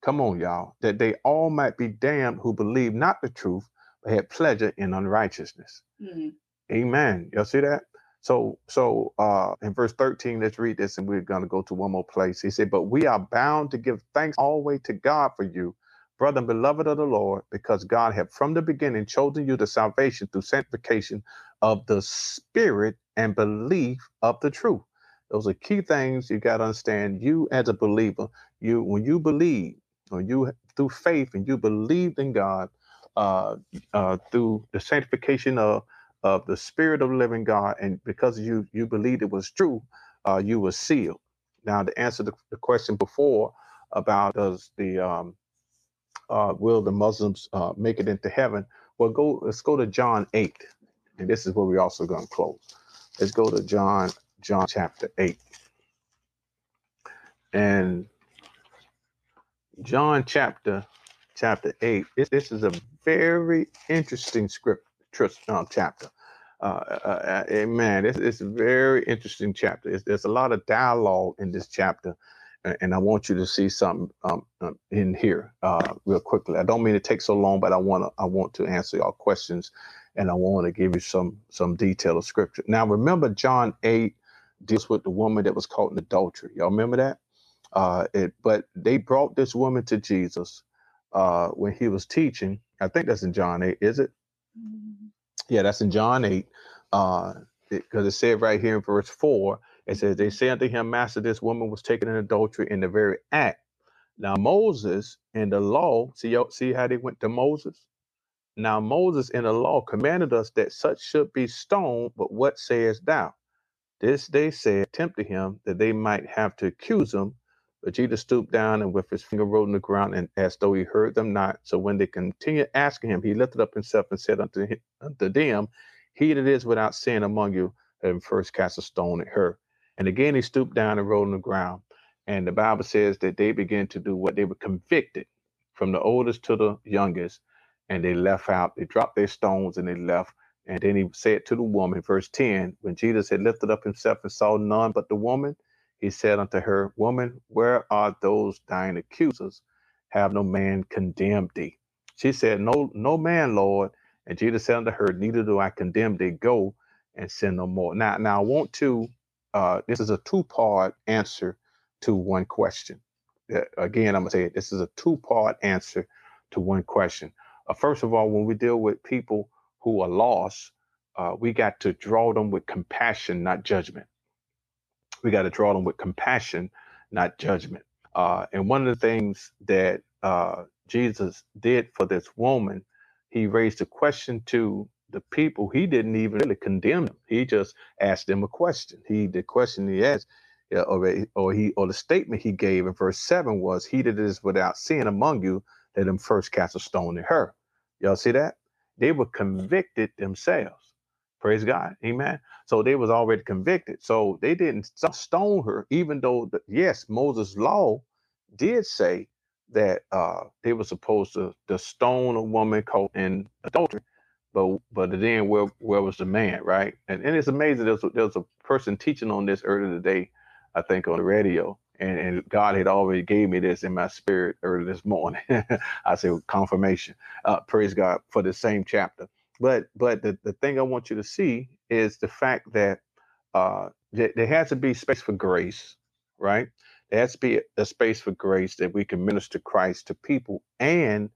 Come on, y'all. That they all might be damned who believe not the truth, but had pleasure in unrighteousness. Mm-hmm. Amen. Y'all see that? So, so uh in verse 13, let's read this and we're gonna go to one more place. He said, But we are bound to give thanks always to God for you, brother and beloved of the Lord, because God had from the beginning chosen you to salvation through sanctification of the spirit and belief of the truth. Those are key things you got to understand. You as a believer, you when you believe, or you through faith and you believed in God, uh, uh, through the sanctification of of the Spirit of the Living God, and because you you believed it was true, uh, you were sealed. Now, to answer the, the question before about does the um, uh, will the Muslims uh, make it into heaven? Well, go let's go to John eight and this is where we're also going to close. Let's go to John, John chapter 8. And John chapter chapter 8, this, this is a very interesting script uh, chapter. Uh, uh, uh, amen. It's, it's a very interesting chapter. It's, there's a lot of dialogue in this chapter, and I want you to see something um, um, in here uh, real quickly. I don't mean to take so long, but I want to I want to answer y'all questions and I want to give you some some detail of scripture. Now, remember, John eight deals with the woman that was caught in adultery. Y'all remember that? Uh, it, but they brought this woman to Jesus uh, when he was teaching. I think that's in John eight. Is it? Mm-hmm. Yeah, that's in John eight. Because uh, it, it said right here in verse four, it says, "They say unto him, Master, this woman was taken in adultery in the very act." Now Moses and the law, see, see how they went to Moses? Now Moses in the law commanded us that such should be stoned, but what sayest thou? This they said, tempted him that they might have to accuse him. But Jesus stooped down and with his finger wrote in the ground, and as though he heard them not. So when they continued asking him, he lifted up himself and said unto, him, unto them, He that is without sin among you, and first cast a stone at her. And again he stooped down and rolled on the ground. And the Bible says that they began to do what they were convicted from the oldest to the youngest, and they left out, they dropped their stones and they left. And then he said to the woman, verse 10, when Jesus had lifted up himself and saw none but the woman, he said unto her, Woman, where are those thine accusers? Have no man condemned thee? She said, No, no man, Lord. And Jesus said unto her, Neither do I condemn thee. Go and sin no more. Now, now I want to. Uh, this is a two-part answer to one question. Uh, Again, I'm gonna say it. This is a two-part answer to one question. Uh, first of all, when we deal with people who are lost, uh, we got to draw them with compassion, not judgment. We got to draw them with compassion, not judgment. Uh, and one of the things that uh, Jesus did for this woman, he raised a question to the people. He didn't even really condemn them. He just asked them a question. He the question he asked, or, or he or the statement he gave in verse seven was, "He that is without sin among you, let him first cast a stone at her." Y'all see that? They were convicted themselves. Praise God. Amen. So they was already convicted. So they didn't stone her, even though the, yes, Moses' law did say that uh, they were supposed to, to stone a woman caught in adultery. But but then where where was the man, right? And and it's amazing. There's a, there's a person teaching on this earlier today, I think on the radio, and and God had already gave me this in my spirit earlier this morning. I say confirmation. Uh, praise God for the same chapter. But but the, the thing I want you to see is the fact that uh, there, there has to be space for grace, right? There has to be a space for grace that we can minister Christ to people, and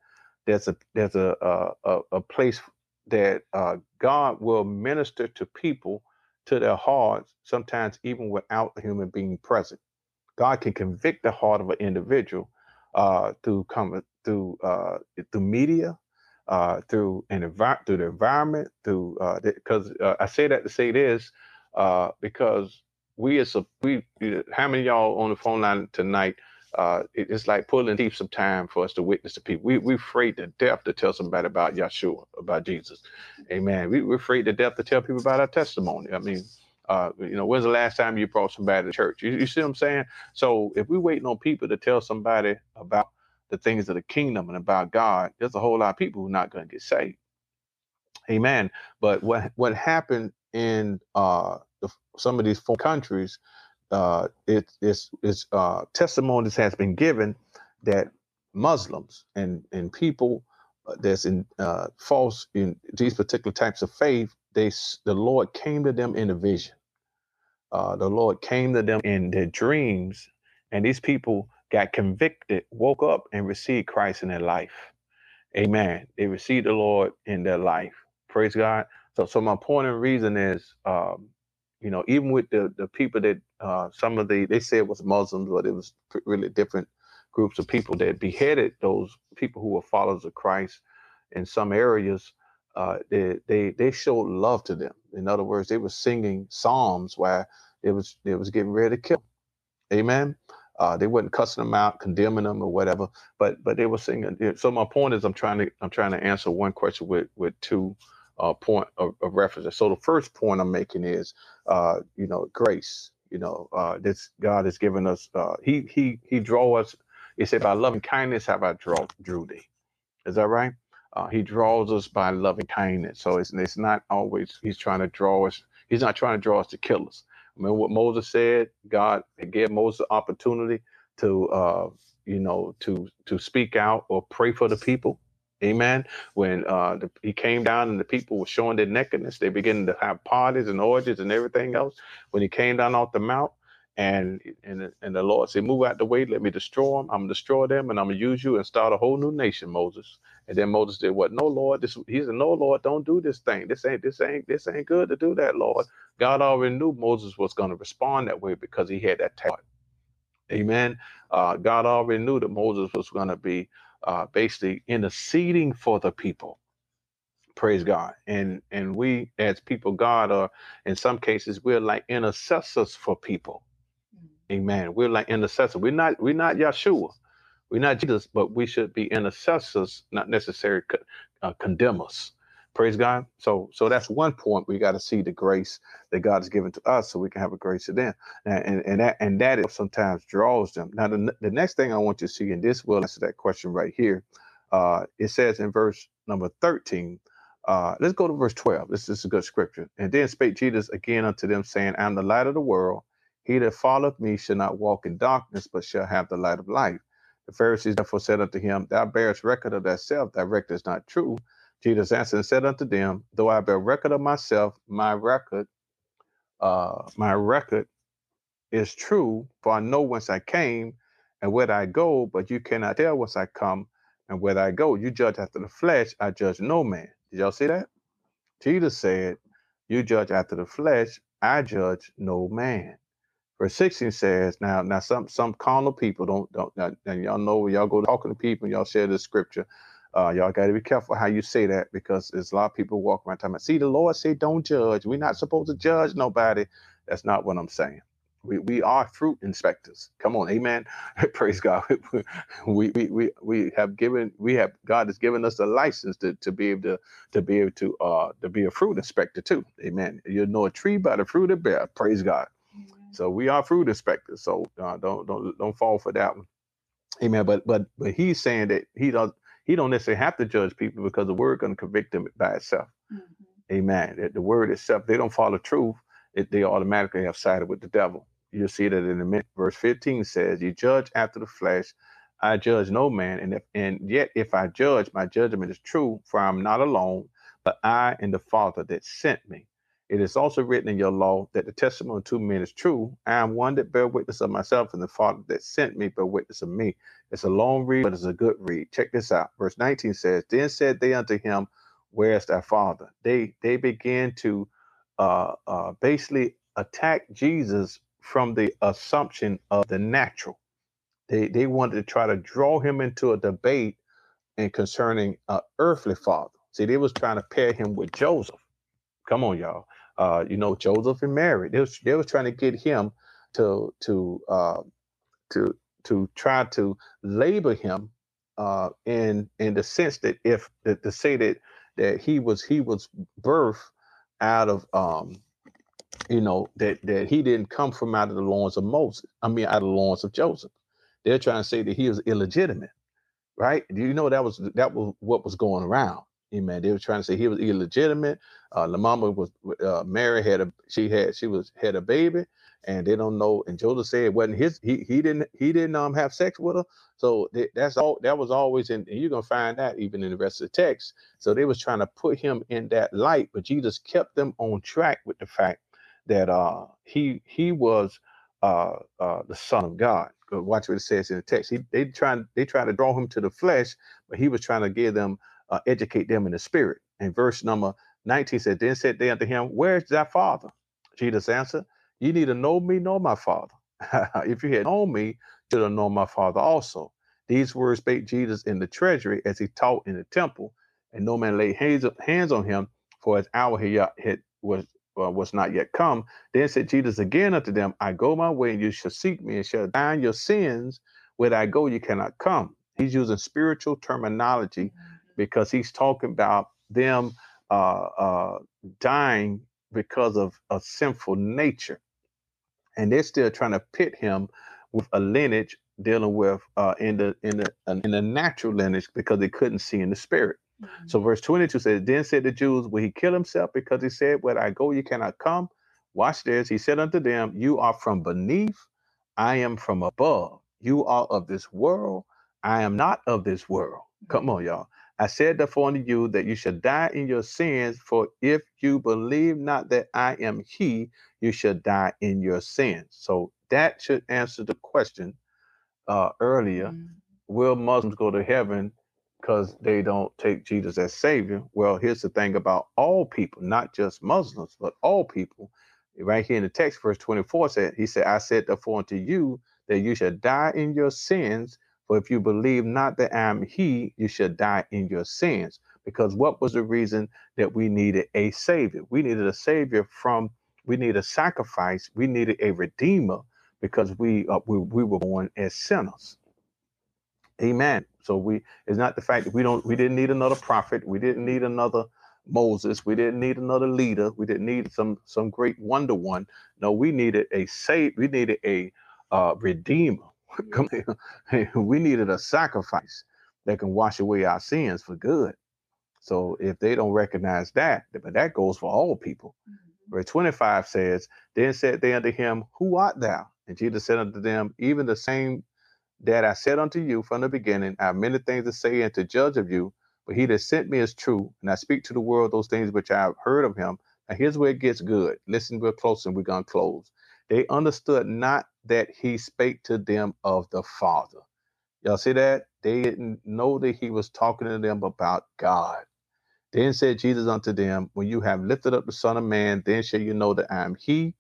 there's a there's a a, a, a place that uh, God will minister to people to their hearts, sometimes even without a human being present. God can convict the heart of an individual uh, through com- through uh, through media, uh, through an envi- through the environment, through because uh, I say that to say this uh, because we as a we how many y'all on the phone line tonight uh, it- it's like pulling deep some time for us to witness to people. We, we're afraid to death to tell somebody about Yeshua, about Jesus. Amen. We, we're afraid to death to tell people about our testimony. I mean, uh, you know, when's the last time you brought somebody to church? You, you see what I'm saying? So if we're waiting on people to tell somebody about the things of the kingdom and about God, there's a whole lot of people who are not going to get saved. Amen. But what what happened in uh, the, some of these foreign countries, uh, it, it's, it's uh, testimonies has been given that Muslims and and people uh, that's in uh, false in these particular types of faith, they the Lord came to them in a vision. Uh, the Lord came to them in their dreams, and these people got convicted, woke up, and received Christ in their life. Amen. They received the Lord in their life. Praise God. So, so my point and reason is, um, you know, even with the the people that uh, some of the they said was Muslims, but it was really different groups of people that beheaded those people who were followers of Christ in some areas. Uh, they they they showed love to them. In other words, they were singing psalms where it was they was getting ready to kill. Amen. Uh, they wasn't cussing them out, condemning them or whatever, but but they were singing. So my point is, I'm trying to I'm trying to answer one question with with two uh, point of, of references. So the first point I'm making is, uh, you know, grace. You know, uh, this God has given us. Uh, he he he draw us. He said, "By loving kindness have I draw drew thee." Is that right? Uh, he draws us by loving kindness. So it's it's not always he's trying to draw us. He's not trying to draw us to kill us. I mean, what Moses said? God gave Moses the opportunity to uh, you know to to speak out or pray for the people. Amen. When uh, the, he came down and the people were showing their nakedness, they began to have parties and orgies and everything else. When he came down off the mount, and and and the Lord said, "Move out the way, let me destroy them. I'm gonna destroy them, and I'm gonna use you and start a whole new nation, Moses." And then Moses did what? No, Lord. This he said, "No, Lord, don't do this thing. This ain't this ain't this ain't good to do that, Lord." God already knew Moses was gonna respond that way because he had that talent. Amen. Uh, God already knew that Moses was gonna be uh, basically interceding for the people. Praise God. And and we as people, God are in some cases we're like intercessors for people Amen. We're like intercessors. We're not we're not Yeshua. We're not Jesus, but we should be intercessors, not necessarily co- uh, condemn us. Praise God. So so that's one point we got to see the grace that God has given to us so we can have a grace to them. And and, and that and that sometimes draws them. Now the, the next thing I want you to see, and this will answer that question right here. Uh, it says in verse number 13, uh, let's go to verse 12. This is a good scripture. And then spake Jesus again unto them, saying, I am the light of the world. He that followeth me shall not walk in darkness, but shall have the light of life. The Pharisees therefore said unto him, Thou bearest record of thyself, thy record is not true. Jesus answered and said unto them, Though I bear record of myself, my record, uh, my record is true, for I know whence I came and where I go, but you cannot tell whence I come and where I go. You judge after the flesh, I judge no man. Did y'all see that? Jesus said, You judge after the flesh, I judge no man. Verse 16 says, now, now some some carnal people don't don't and y'all know y'all go talking to people, y'all share the scripture. Uh, y'all got to be careful how you say that because there's a lot of people walking around talking. See, the Lord say, "Don't judge." We're not supposed to judge nobody. That's not what I'm saying. We, we are fruit inspectors. Come on, Amen. Praise God. We, we we we have given we have God has given us the license to, to be able to to be able to uh to be a fruit inspector too. Amen. You know a tree by the fruit it bear. Praise God. So we are fruit inspectors. So uh, don't don't don't fall for that one. Amen. But but but he's saying that he does he don't necessarily have to judge people because the word going to convict them by itself. Mm-hmm. Amen. That the word itself, they don't follow truth, it, they automatically have sided with the devil. You'll see that in a minute. Verse 15 says, You judge after the flesh, I judge no man, and if and yet if I judge, my judgment is true, for I'm not alone, but I and the Father that sent me. It is also written in your law that the testimony of two men is true. I am one that bear witness of myself, and the Father that sent me bear witness of me. It's a long read, but it's a good read. Check this out. Verse 19 says, Then said they unto him, Where's thy father? They they began to uh, uh, basically attack Jesus from the assumption of the natural. They they wanted to try to draw him into a debate and concerning an earthly father. See, they was trying to pair him with Joseph. Come on, y'all uh, you know, Joseph and Mary. They was they was trying to get him to to uh, to to try to label him uh, in in the sense that if that to say that that he was he was birthed out of um you know that that he didn't come from out of the loins of Moses. I mean, out of the loins of Joseph. They're trying to say that he was illegitimate, right? Do you know that was that was what was going around? Amen. They were trying to say he was illegitimate. Uh, the mama was uh, Mary had a she had she was had a baby, and they don't know. And Joseph said it wasn't his. He he didn't he didn't um have sex with her. So they, that's all. That was always in. And you're gonna find that even in the rest of the text. So they was trying to put him in that light, but Jesus kept them on track with the fact that uh he he was uh uh the son of God. Watch what it says in the text. He they trying they try to draw him to the flesh, but he was trying to give them uh, educate them in the spirit. And verse number 19 said, Then said they unto him, Where's thy father? Jesus answered, You neither know me nor my father. if you had known me, you should have known my father also. These words spake Jesus in the treasury as he taught in the temple, and no man laid hands, hands on him, for his hour he had, was uh, was not yet come. Then said Jesus again unto them, I go my way, and you shall seek me, and shall die in your sins. Where I go, you cannot come. He's using spiritual terminology because he's talking about them uh, uh, dying because of a sinful nature. And they're still trying to pit him with a lineage dealing with uh, in the in the in the natural lineage because they couldn't see in the spirit. Mm-hmm. So verse 22 says, Then said the Jews, Will he kill himself? Because he said, Where I go, you cannot come. Watch this. He said unto them, You are from beneath, I am from above. You are of this world, I am not of this world. Come on, y'all. I said therefore unto you that you shall die in your sins, for if you believe not that I am He, you shall die in your sins. So that should answer the question uh, earlier. Mm-hmm. Will Muslims go to heaven because they don't take Jesus as Savior? Well, here's the thing about all people, not just Muslims, but all people. Right here in the text, verse 24 said, He said, I said therefore unto you that you shall die in your sins for if you believe not that I am He, you shall die in your sins. Because what was the reason that we needed a Savior? We needed a Savior from, we needed a sacrifice, we needed a Redeemer because we, uh, we, we were born as sinners. Amen. So we, it's not the fact that we don't, we didn't need another prophet, we didn't need another Moses. We didn't need another leader. We didn't need some some great wonder one. No, we needed a save. We needed a uh, redeemer. Come we needed a sacrifice that can wash away our sins for good. So if they don't recognize that, but that goes for all people. Mhm. Verse 25 says, Then said they unto him, Who art thou? And Jesus said unto them, Even the same that I said unto you from the beginning, I have many things to say and to judge of you, but he that sent me is true, and I speak to the world those things which I have heard of him. Now here's where it gets good. Listen real close, and we're gonna close. They understood not that he spake to them of the Father. Y'all see that? They didn't know that he was talking to them about God. Then said Jesus unto them, When you have lifted up the Son of Man, then shall you know that I am he,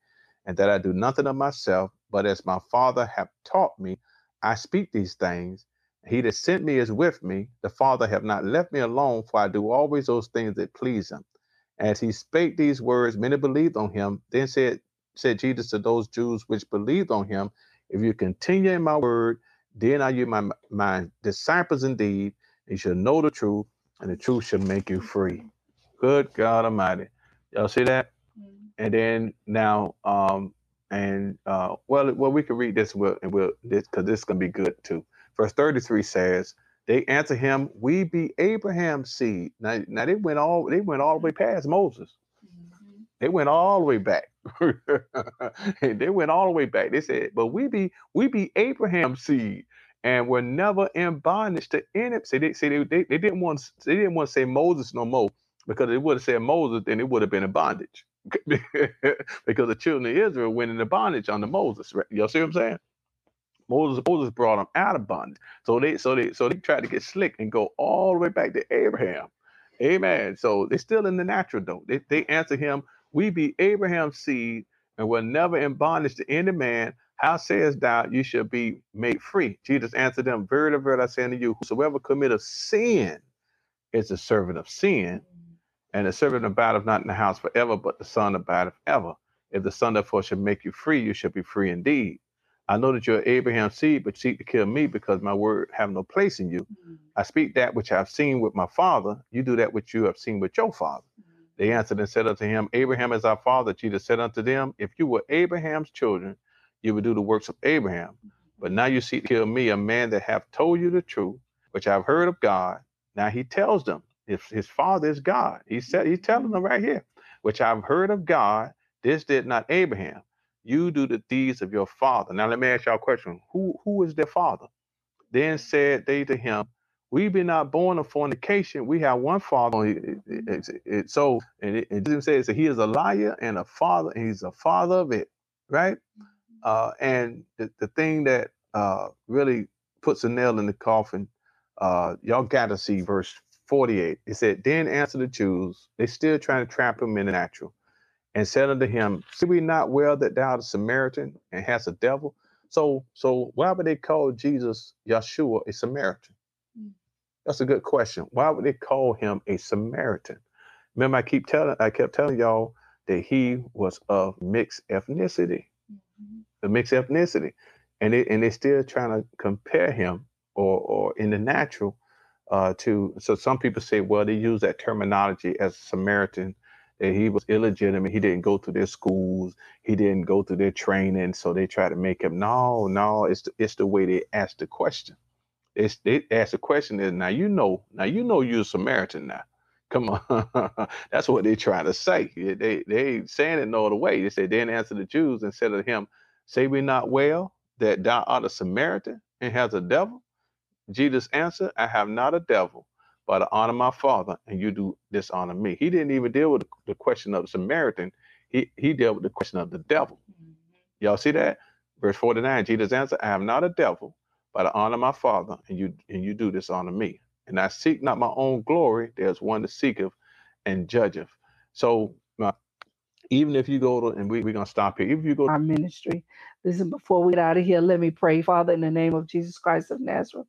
and that I do nothing of myself, but as my Father hath taught me, I speak these things. He that sent me is with me. The Father have not left me alone, for I do always those things that please him. As he spake these words, many believed on him. Then said, said Jesus to those Jews which believed on him, If you continue in my word, then are you my, my disciples indeed, and you shall know the truth, and the truth shall make you free. Good God Almighty. Y'all see that? Mhm. And then now, um, and uh, well, well, we can read this. and We'll, and we'll this because this is gonna be good too. Verse thirty-three says, "They answer him, We be Abraham's seed." Now, now they went all they went all the way past Moses. Mhm. They went all the way back. they went all the way back. They said, "But we be we be Abraham's seed." And we're never in bondage to any. See, they, see, they, they, they didn't want they didn't want to say Moses no more because they would have said Moses, then it would have been in bondage. because the children of Israel went into bondage under Moses. Right? You see what I'm saying? Moses, Moses brought them out of bondage. So they so they so they tried to get slick and go all the way back to Abraham. Amen. So they're still in the natural though. They they answer him, We be Abraham's seed, and we're never in bondage to any man. How sayest thou you shall be made free? Jesus answered them, Verily, verily, I say unto you, whosoever committeth sin is a servant of sin. And the servant abideth not in the house forever, but the Son abideth ever. If the Son therefore shall make you free, you shall be free indeed. I know that you're Abraham's seed, but seek to kill me because my word have no place in you. Mhm. I speak that which I have seen with my father. You do that which you have seen with your father. They answered and said unto him, Abraham is our father. Jesus said unto them, If you were Abraham's children, you would do the works of Abraham. But now you seek to kill me, a man that hath told you the truth, which I've heard of God. Now he tells them, if his father is God, he said, he's telling them right here, which I've heard of God, this did not Abraham. You do the deeds of your father. Now let me ask y'all a question. Who who is their father? Then said they to him, We be not born of fornication. We have one father. It- it- it- so, and it, it doesn't say it's a, he is a liar and a father, and he's a father of it, right? Uh, and the, the thing that uh, really puts a nail in the coffin, uh, y'all got to see verse 48. It said, Then answer the Jews, they still trying to trap him in the natural, and said unto him, See we not well that thou art a Samaritan and hast a devil? So, so why would they call Jesus Yeshua a Samaritan? That's a good question. Why would they call him a Samaritan? Remember, I keep telling, I kept telling y'all that he was of mixed ethnicity Mhm. the mixed ethnicity, and they and they're still trying to compare him or or in the natural uh, to. So some people say, well, they use that terminology as Samaritan that he was illegitimate. He didn't go to their schools. He didn't go to their training. So they try to make him. No, no, it's the, it's the way they ask the question. It's they ask the question is now you know now you know you're a Samaritan now. Come on, that's what they trying to say. They they ain't saying it no other way. They say then answer the Jews and said to him, Say we not well that thou art a Samaritan and has a devil? Jesus answered, I have not a devil, but I honor my Father, and you do dishonor me. He didn't even deal with the question of the Samaritan. He he dealt with the question of the devil. Mhm. Y'all see that? Verse 49, Jesus answered, I have not a devil, but I honor my Father, and you and you do dishonor me. And I seek not my own glory. There's one that seeketh and judgeth. So uh, even if you go to, and we, we're gonna stop here, if you go to our ministry. Listen, before we get out of here, let me pray, Father, in the name of Jesus Christ of Nazareth.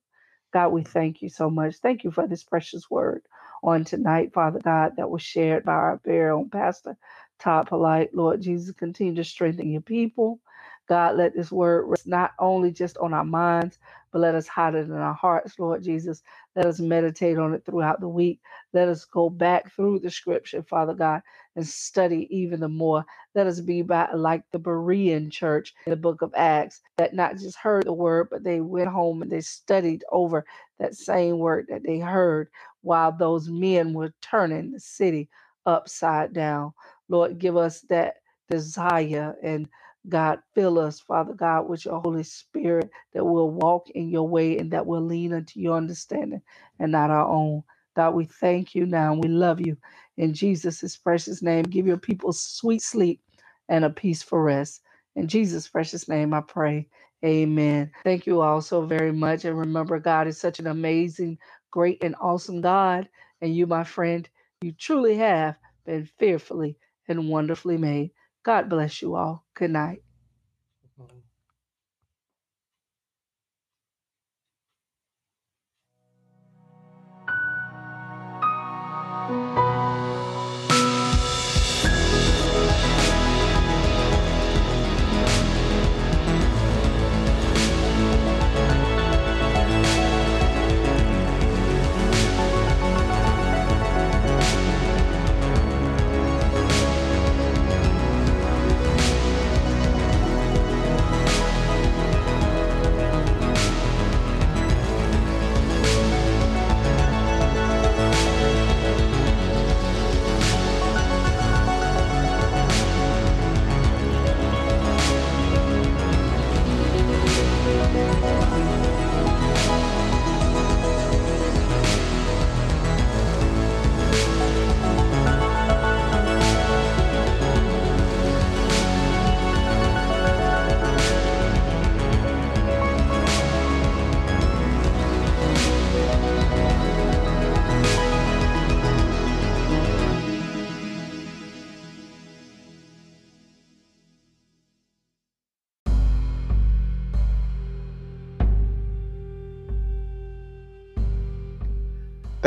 God, we thank you so much. Thank you for this precious word on tonight, Father God, that was shared by our very own pastor, Todd Polite. Lord Jesus, continue to strengthen your people. God, let this word rest not only just on our minds, but let us hide it in our hearts, Lord Jesus. Let us meditate on it throughout the week. Let us go back through the scripture, Father God, and study even the more. Let us be back like the Berean church in the book of Acts that not just heard the word, but they went home and they studied over that same word that they heard while those men were turning the city upside down. Lord, give us that desire and God, fill us, Father God, with your Holy Spirit that will walk in your way and that will lean into your understanding and not our own. God, we thank you now and we love you. In Jesus' precious name, give your people sweet sleep and a peaceful rest. In Jesus' precious name, I pray. Amen. Thank you all so very much. And remember, God is such an amazing, great, and awesome God. And you, my friend, you truly have been fearfully and wonderfully made. God bless you all. Good night.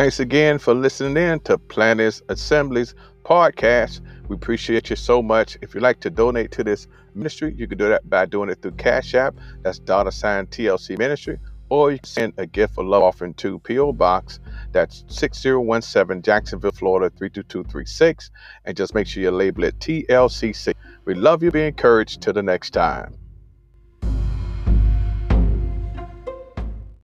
Thanks again for listening in to Planners Assemblies podcast. We appreciate you so much. If you'd like to donate to this ministry, you can do that by doing it through Cash App. That's dollar sign TLC Ministry. Or you can send a gift of love offering to P.O. Box. That's 6017 Jacksonville, Florida 32236. And just make sure you label it TLCC. We love you. Be encouraged. Till the next time.